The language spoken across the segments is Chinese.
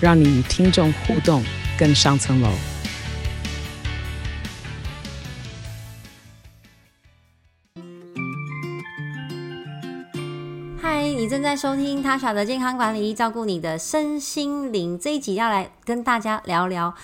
让你与听众互动更上层楼。嗨，你正在收听他耍的健康管理，照顾你的身心灵。这一集要来跟大家聊聊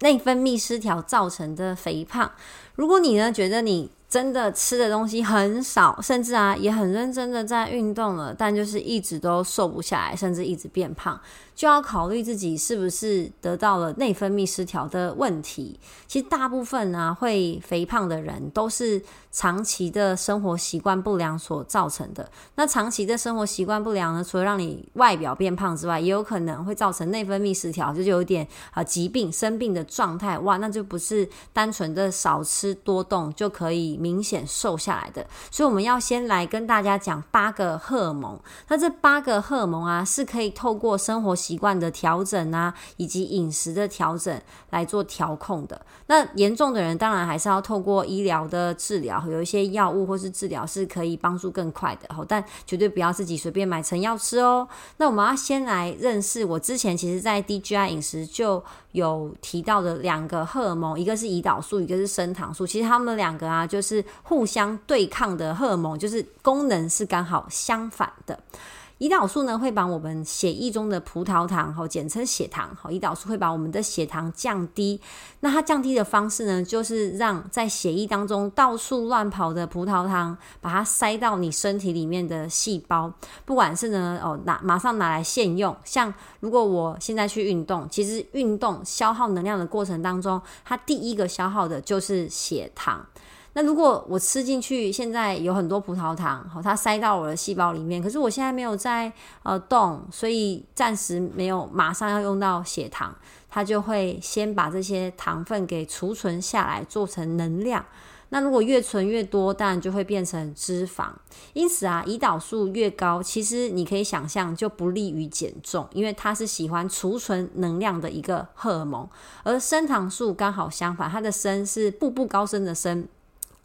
内分泌失调造成的肥胖。如果你呢觉得你真的吃的东西很少，甚至啊也很认真的在运动了，但就是一直都瘦不下来，甚至一直变胖。就要考虑自己是不是得到了内分泌失调的问题。其实大部分呢会肥胖的人都是长期的生活习惯不良所造成的。那长期的生活习惯不良呢，除了让你外表变胖之外，也有可能会造成内分泌失调，就有点啊疾病生病的状态。哇，那就不是单纯的少吃多动就可以明显瘦下来的。所以我们要先来跟大家讲八个荷尔蒙。那这八个荷尔蒙啊，是可以透过生活习惯的调整啊，以及饮食的调整来做调控的。那严重的人当然还是要透过医疗的治疗，有一些药物或是治疗是可以帮助更快的。但绝对不要自己随便买成药吃哦。那我们要先来认识我之前其实在 DGI 饮食就有提到的两个荷尔蒙，一个是胰岛素，一个是升糖素。其实他们两个啊，就是互相对抗的荷尔蒙，就是功能是刚好相反的。胰岛素呢会把我们血液中的葡萄糖，哈简称血糖，好胰岛素会把我们的血糖降低。那它降低的方式呢，就是让在血液当中到处乱跑的葡萄糖，把它塞到你身体里面的细胞。不管是呢哦拿马上拿来现用，像如果我现在去运动，其实运动消耗能量的过程当中，它第一个消耗的就是血糖。那如果我吃进去，现在有很多葡萄糖，好，它塞到我的细胞里面，可是我现在没有在呃动，所以暂时没有马上要用到血糖，它就会先把这些糖分给储存下来，做成能量。那如果越存越多，当然就会变成脂肪。因此啊，胰岛素越高，其实你可以想象就不利于减重，因为它是喜欢储存能量的一个荷尔蒙。而升糖素刚好相反，它的升是步步高升的升。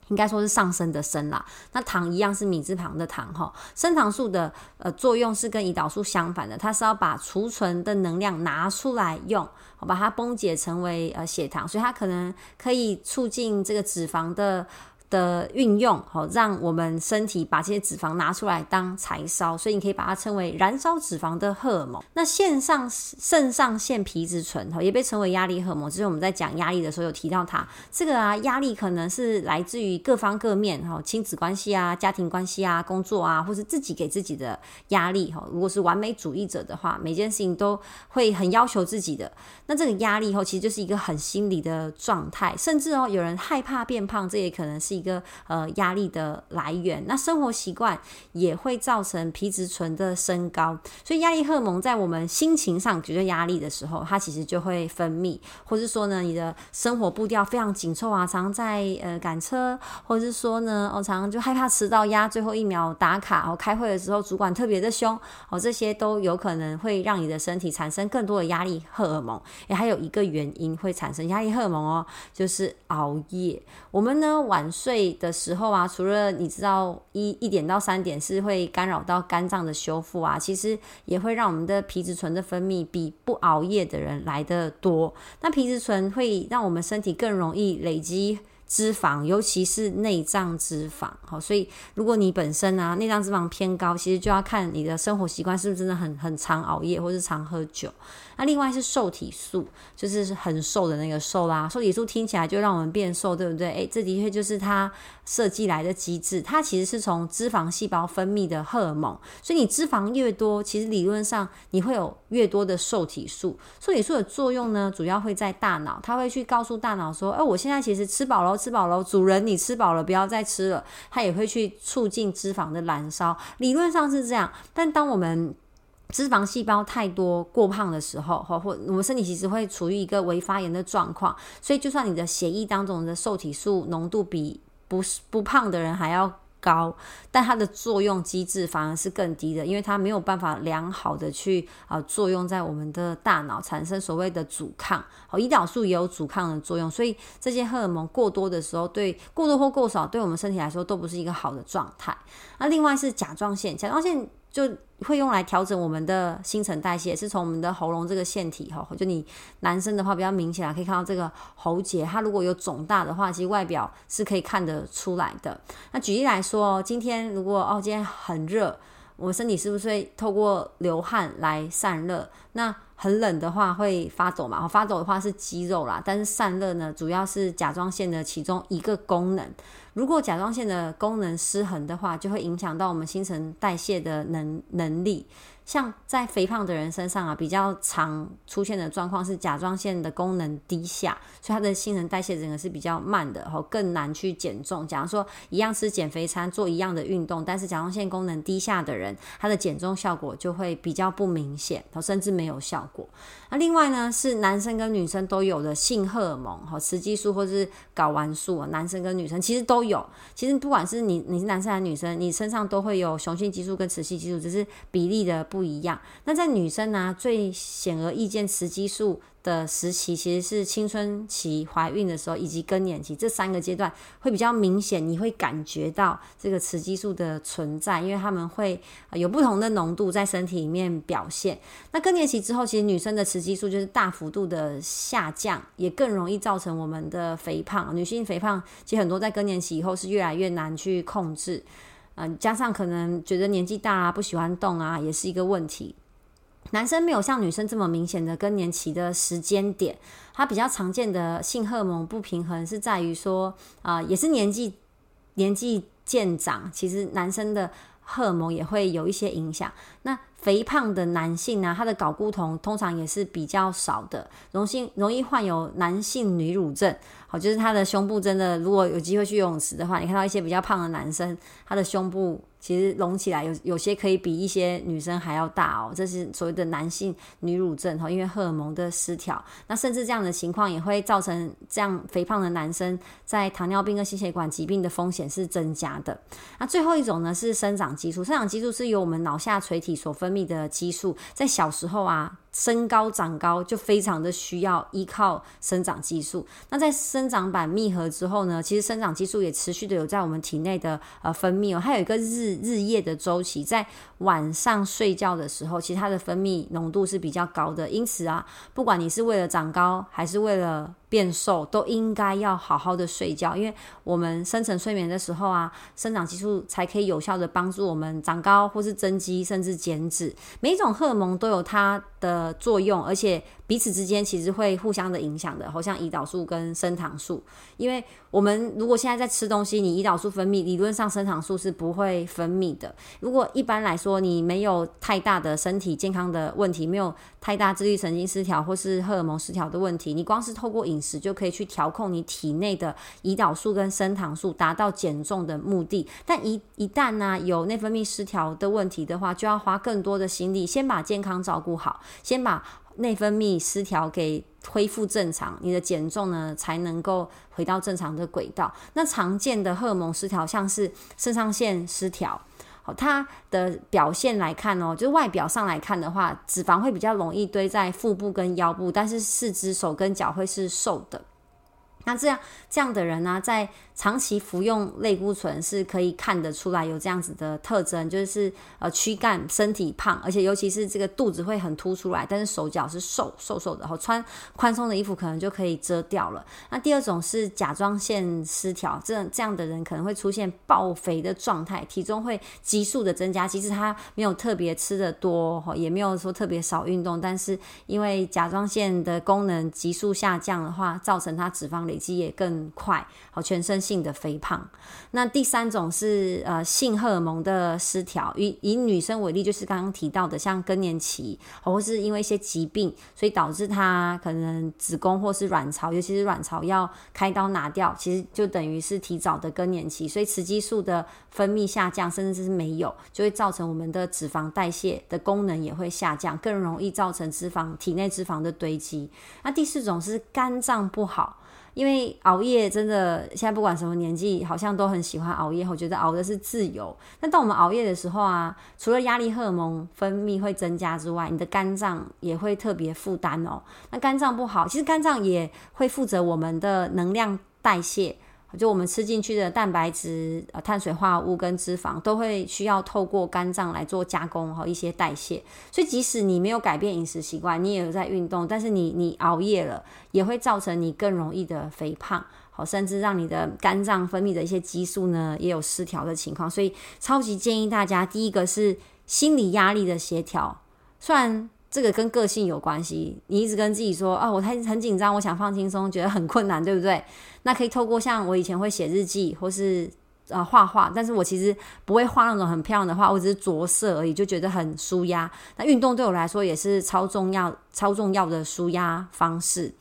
应该说是上升的升啦，那糖一样是米字旁的糖哈。升糖素的呃作用是跟胰岛素相反的，它是要把储存的能量拿出来用，把它崩解成为呃血糖，所以它可能可以促进这个脂肪的。的运用，好，让我们身体把这些脂肪拿出来当柴烧，所以你可以把它称为燃烧脂肪的荷尔蒙。那腺上肾上腺皮质醇，哈，也被称为压力荷尔蒙。之前我们在讲压力的时候有提到它。这个啊，压力可能是来自于各方各面，哈，亲子关系啊，家庭关系啊，工作啊，或是自己给自己的压力，哈。如果是完美主义者的话，每件事情都会很要求自己的。那这个压力后，其实就是一个很心理的状态，甚至哦，有人害怕变胖，这也可能是。一个呃压力的来源，那生活习惯也会造成皮质醇的升高，所以压力荷尔蒙在我们心情上觉得压力的时候，它其实就会分泌，或是说呢，你的生活步调非常紧凑啊，常常在呃赶车，或者是说呢，我常常就害怕迟到压最后一秒打卡，哦，开会的时候主管特别的凶，哦，这些都有可能会让你的身体产生更多的压力荷尔蒙。也还有一个原因会产生压力荷尔蒙哦，就是熬夜。我们呢晚睡。睡的时候啊，除了你知道一一点到三点是会干扰到肝脏的修复啊，其实也会让我们的皮质醇的分泌比不熬夜的人来的多。那皮质醇会让我们身体更容易累积脂肪，尤其是内脏脂肪。好，所以如果你本身啊内脏脂肪偏高，其实就要看你的生活习惯是不是真的很很常熬夜或是常喝酒。那另外是瘦体素，就是很瘦的那个瘦啦。瘦体素听起来就让我们变瘦，对不对？诶，这的确就是它设计来的机制。它其实是从脂肪细胞分泌的荷尔蒙，所以你脂肪越多，其实理论上你会有越多的瘦体素。瘦体素的作用呢，主要会在大脑，它会去告诉大脑说：“哎，我现在其实吃饱了，吃饱了，主人你吃饱了，不要再吃了。”它也会去促进脂肪的燃烧，理论上是这样。但当我们脂肪细胞太多过胖的时候，或或我们身体其实会处于一个微发炎的状况，所以就算你的血液当中的受体素浓度比不是不胖的人还要。高，但它的作用机制反而是更低的，因为它没有办法良好的去啊作用在我们的大脑，产生所谓的阻抗。好，胰岛素也有阻抗的作用，所以这些荷尔蒙过多的时候，对过多或过少，对我们身体来说都不是一个好的状态。那另外是甲状腺，甲状腺就。会用来调整我们的新陈代谢，是从我们的喉咙这个腺体哈，就你男生的话比较明显啊，可以看到这个喉结，它如果有肿大的话，其实外表是可以看得出来的。那举例来说哦，今天如果哦今天很热，我们身体是不是会透过流汗来散热？那很冷的话会发抖嘛？发抖的话是肌肉啦，但是散热呢，主要是甲状腺的其中一个功能。如果甲状腺的功能失衡的话，就会影响到我们新陈代谢的能能力。像在肥胖的人身上啊，比较常出现的状况是甲状腺的功能低下，所以他的新陈代谢整个是比较慢的，后更难去减重。假如说一样吃减肥餐，做一样的运动，但是甲状腺功能低下的人，他的减重效果就会比较不明显，甚至没有效果。那另外呢，是男生跟女生都有的性荷尔蒙，哈，雌激素或是睾丸素，男生跟女生其实都有。其实不管是你你是男生还是女生，你身上都会有雄性激素跟雌性激素，只是比例的不。不一样。那在女生呢，最显而易见雌激素的时期，其实是青春期怀孕的时候，以及更年期这三个阶段会比较明显。你会感觉到这个雌激素的存在，因为他们会有不同的浓度在身体里面表现。那更年期之后，其实女生的雌激素就是大幅度的下降，也更容易造成我们的肥胖。女性肥胖其实很多在更年期以后是越来越难去控制。嗯，加上可能觉得年纪大啊，不喜欢动啊，也是一个问题。男生没有像女生这么明显的更年期的时间点，他比较常见的性荷尔蒙不平衡是在于说，啊，也是年纪年纪渐长，其实男生的荷尔蒙也会有一些影响。那肥胖的男性呢，他的睾固酮通常也是比较少的，容易容易患有男性女乳症。好，就是他的胸部真的，如果有机会去游泳池的话，你看到一些比较胖的男生，他的胸部。其实隆起来有有些可以比一些女生还要大哦，这是所谓的男性女乳症哈，因为荷尔蒙的失调，那甚至这样的情况也会造成这样肥胖的男生在糖尿病跟心血管疾病的风险是增加的。那最后一种呢是生长激素，生长激素是由我们脑下垂体所分泌的激素，在小时候啊。身高长高就非常的需要依靠生长激素。那在生长板密合之后呢，其实生长激素也持续的有在我们体内的呃分泌哦，它有一个日日夜的周期，在晚上睡觉的时候，其实它的分泌浓度是比较高的。因此啊，不管你是为了长高还是为了变瘦都应该要好好的睡觉，因为我们深层睡眠的时候啊，生长激素才可以有效的帮助我们长高或是增肌，甚至减脂。每一种荷尔蒙都有它的作用，而且。彼此之间其实会互相的影响的，好像胰岛素跟升糖素。因为我们如果现在在吃东西，你胰岛素分泌，理论上升糖素是不会分泌的。如果一般来说你没有太大的身体健康的问题，没有太大自律神经失调或是荷尔蒙失调的问题，你光是透过饮食就可以去调控你体内的胰岛素跟升糖素，达到减重的目的。但一一旦呢有内分泌失调的问题的话，就要花更多的心力，先把健康照顾好，先把。内分泌失调给恢复正常，你的减重呢才能够回到正常的轨道。那常见的荷尔蒙失调，像是肾上腺失调，好，它的表现来看哦，就是外表上来看的话，脂肪会比较容易堆在腹部跟腰部，但是四肢、手跟脚会是瘦的。那这样这样的人呢，在长期服用类固醇是可以看得出来有这样子的特征，就是呃躯干身体胖，而且尤其是这个肚子会很凸出来，但是手脚是瘦瘦瘦的，然后穿宽松的衣服可能就可以遮掉了。那第二种是甲状腺失调，这这样的人可能会出现暴肥的状态，体重会急速的增加，即使他没有特别吃的多，也没有说特别少运动，但是因为甲状腺的功能急速下降的话，造成他脂肪。累积也更快，好全身性的肥胖。那第三种是呃性荷尔蒙的失调，以以女生为例，就是刚刚提到的，像更年期，或是因为一些疾病，所以导致她可能子宫或是卵巢，尤其是卵巢要开刀拿掉，其实就等于是提早的更年期，所以雌激素的分泌下降，甚至是没有，就会造成我们的脂肪代谢的功能也会下降，更容易造成脂肪体内脂肪的堆积。那第四种是肝脏不好，因为熬夜真的现在不管什么年纪，好像都很喜欢熬夜。我觉得熬的是自由。那当我们熬夜的时候啊，除了压力荷尔蒙分泌会增加之外，你的肝脏也会特别负担哦。那肝脏不好，其实肝脏也会负责我们的能量代谢。就我们吃进去的蛋白质、呃碳水化合物跟脂肪，都会需要透过肝脏来做加工和一些代谢。所以即使你没有改变饮食习惯，你也有在运动，但是你你熬夜了，也会造成你更容易的肥胖，好，甚至让你的肝脏分泌的一些激素呢也有失调的情况。所以超级建议大家，第一个是心理压力的协调，虽然。这个跟个性有关系。你一直跟自己说啊，我太很紧张，我想放轻松，觉得很困难，对不对？那可以透过像我以前会写日记，或是呃画画，但是我其实不会画那种很漂亮的画，我只是着色而已，就觉得很舒压。那运动对我来说也是超重要、超重要的舒压方式。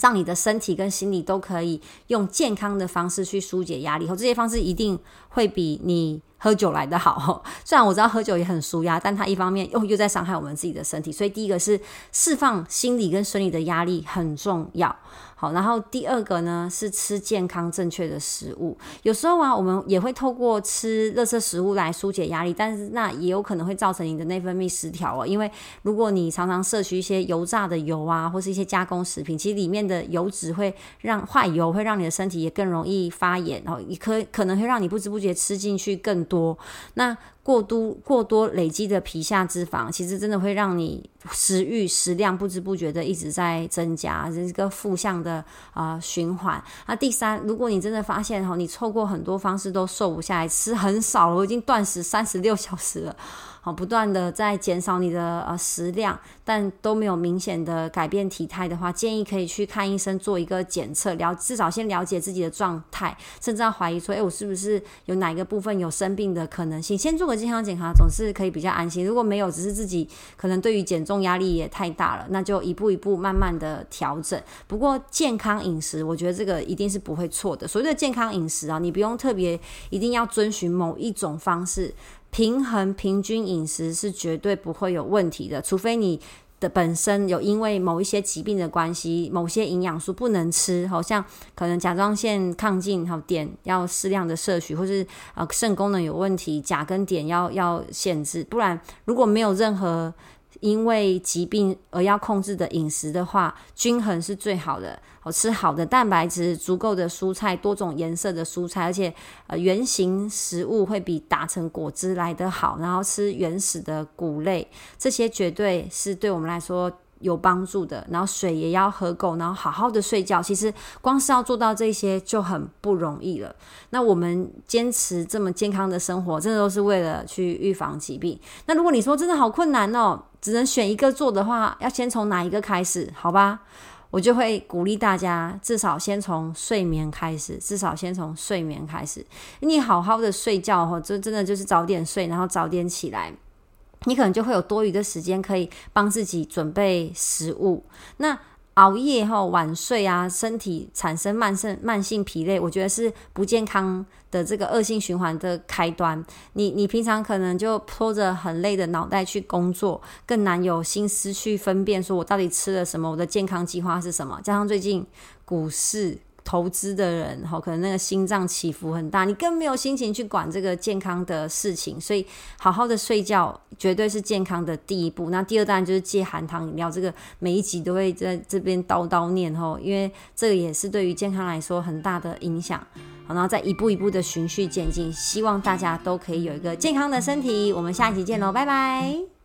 让你的身体跟心理都可以用健康的方式去疏解压力，后这些方式一定会比你喝酒来的好。虽然我知道喝酒也很舒压，但它一方面又又在伤害我们自己的身体，所以第一个是释放心理跟生理的压力很重要。好，然后第二个呢是吃健康正确的食物。有时候啊，我们也会透过吃热色食物来疏解压力，但是那也有可能会造成你的内分泌失调哦。因为如果你常常摄取一些油炸的油啊，或是一些加工食品，其实里面的油脂会让坏油会让你的身体也更容易发炎，然后也可可能会让你不知不觉吃进去更多。那过多过多累积的皮下脂肪，其实真的会让你食欲食量不知不觉的一直在增加，这是一个负向的啊循环。那第三，如果你真的发现哈，你错过很多方式都瘦不下来，吃很少了，我已经断食三十六小时了。好，不断的在减少你的呃食量，但都没有明显的改变体态的话，建议可以去看医生做一个检测，了至少先了解自己的状态，甚至要怀疑说，哎，我是不是有哪一个部分有生病的可能性？先做个健康检查，总是可以比较安心。如果没有，只是自己可能对于减重压力也太大了，那就一步一步慢慢的调整。不过健康饮食，我觉得这个一定是不会错的。所谓的健康饮食啊，你不用特别一定要遵循某一种方式。平衡平均饮食是绝对不会有问题的，除非你的本身有因为某一些疾病的关系，某些营养素不能吃，好像可能甲状腺亢进，好碘要适量的摄取，或是啊肾功能有问题，钾跟碘要要限制，不然如果没有任何。因为疾病而要控制的饮食的话，均衡是最好的。好吃好的蛋白质，足够的蔬菜，多种颜色的蔬菜，而且呃原形食物会比打成果汁来得好。然后吃原始的谷类，这些绝对是对我们来说。有帮助的，然后水也要喝够，然后好好的睡觉。其实光是要做到这些就很不容易了。那我们坚持这么健康的生活，真的都是为了去预防疾病。那如果你说真的好困难哦，只能选一个做的话，要先从哪一个开始？好吧，我就会鼓励大家，至少先从睡眠开始，至少先从睡眠开始。你好好的睡觉哈，这真的就是早点睡，然后早点起来。你可能就会有多余的时间可以帮自己准备食物。那熬夜后晚睡啊，身体产生慢性慢性疲累，我觉得是不健康的这个恶性循环的开端。你你平常可能就拖着很累的脑袋去工作，更难有心思去分辨说我到底吃了什么，我的健康计划是什么。加上最近股市。投资的人哈，可能那个心脏起伏很大，你更没有心情去管这个健康的事情，所以好好的睡觉绝对是健康的第一步。那第二当然就是戒含糖饮料，这个每一集都会在这边叨叨念吼，因为这个也是对于健康来说很大的影响。好，然后再一步一步的循序渐进，希望大家都可以有一个健康的身体。我们下一集见喽，拜拜。